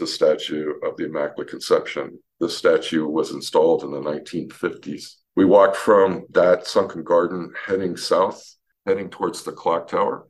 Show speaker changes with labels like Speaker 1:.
Speaker 1: A statue of the Immaculate Conception. The statue was installed in the 1950s. We walked from that sunken garden heading south, heading towards the clock tower.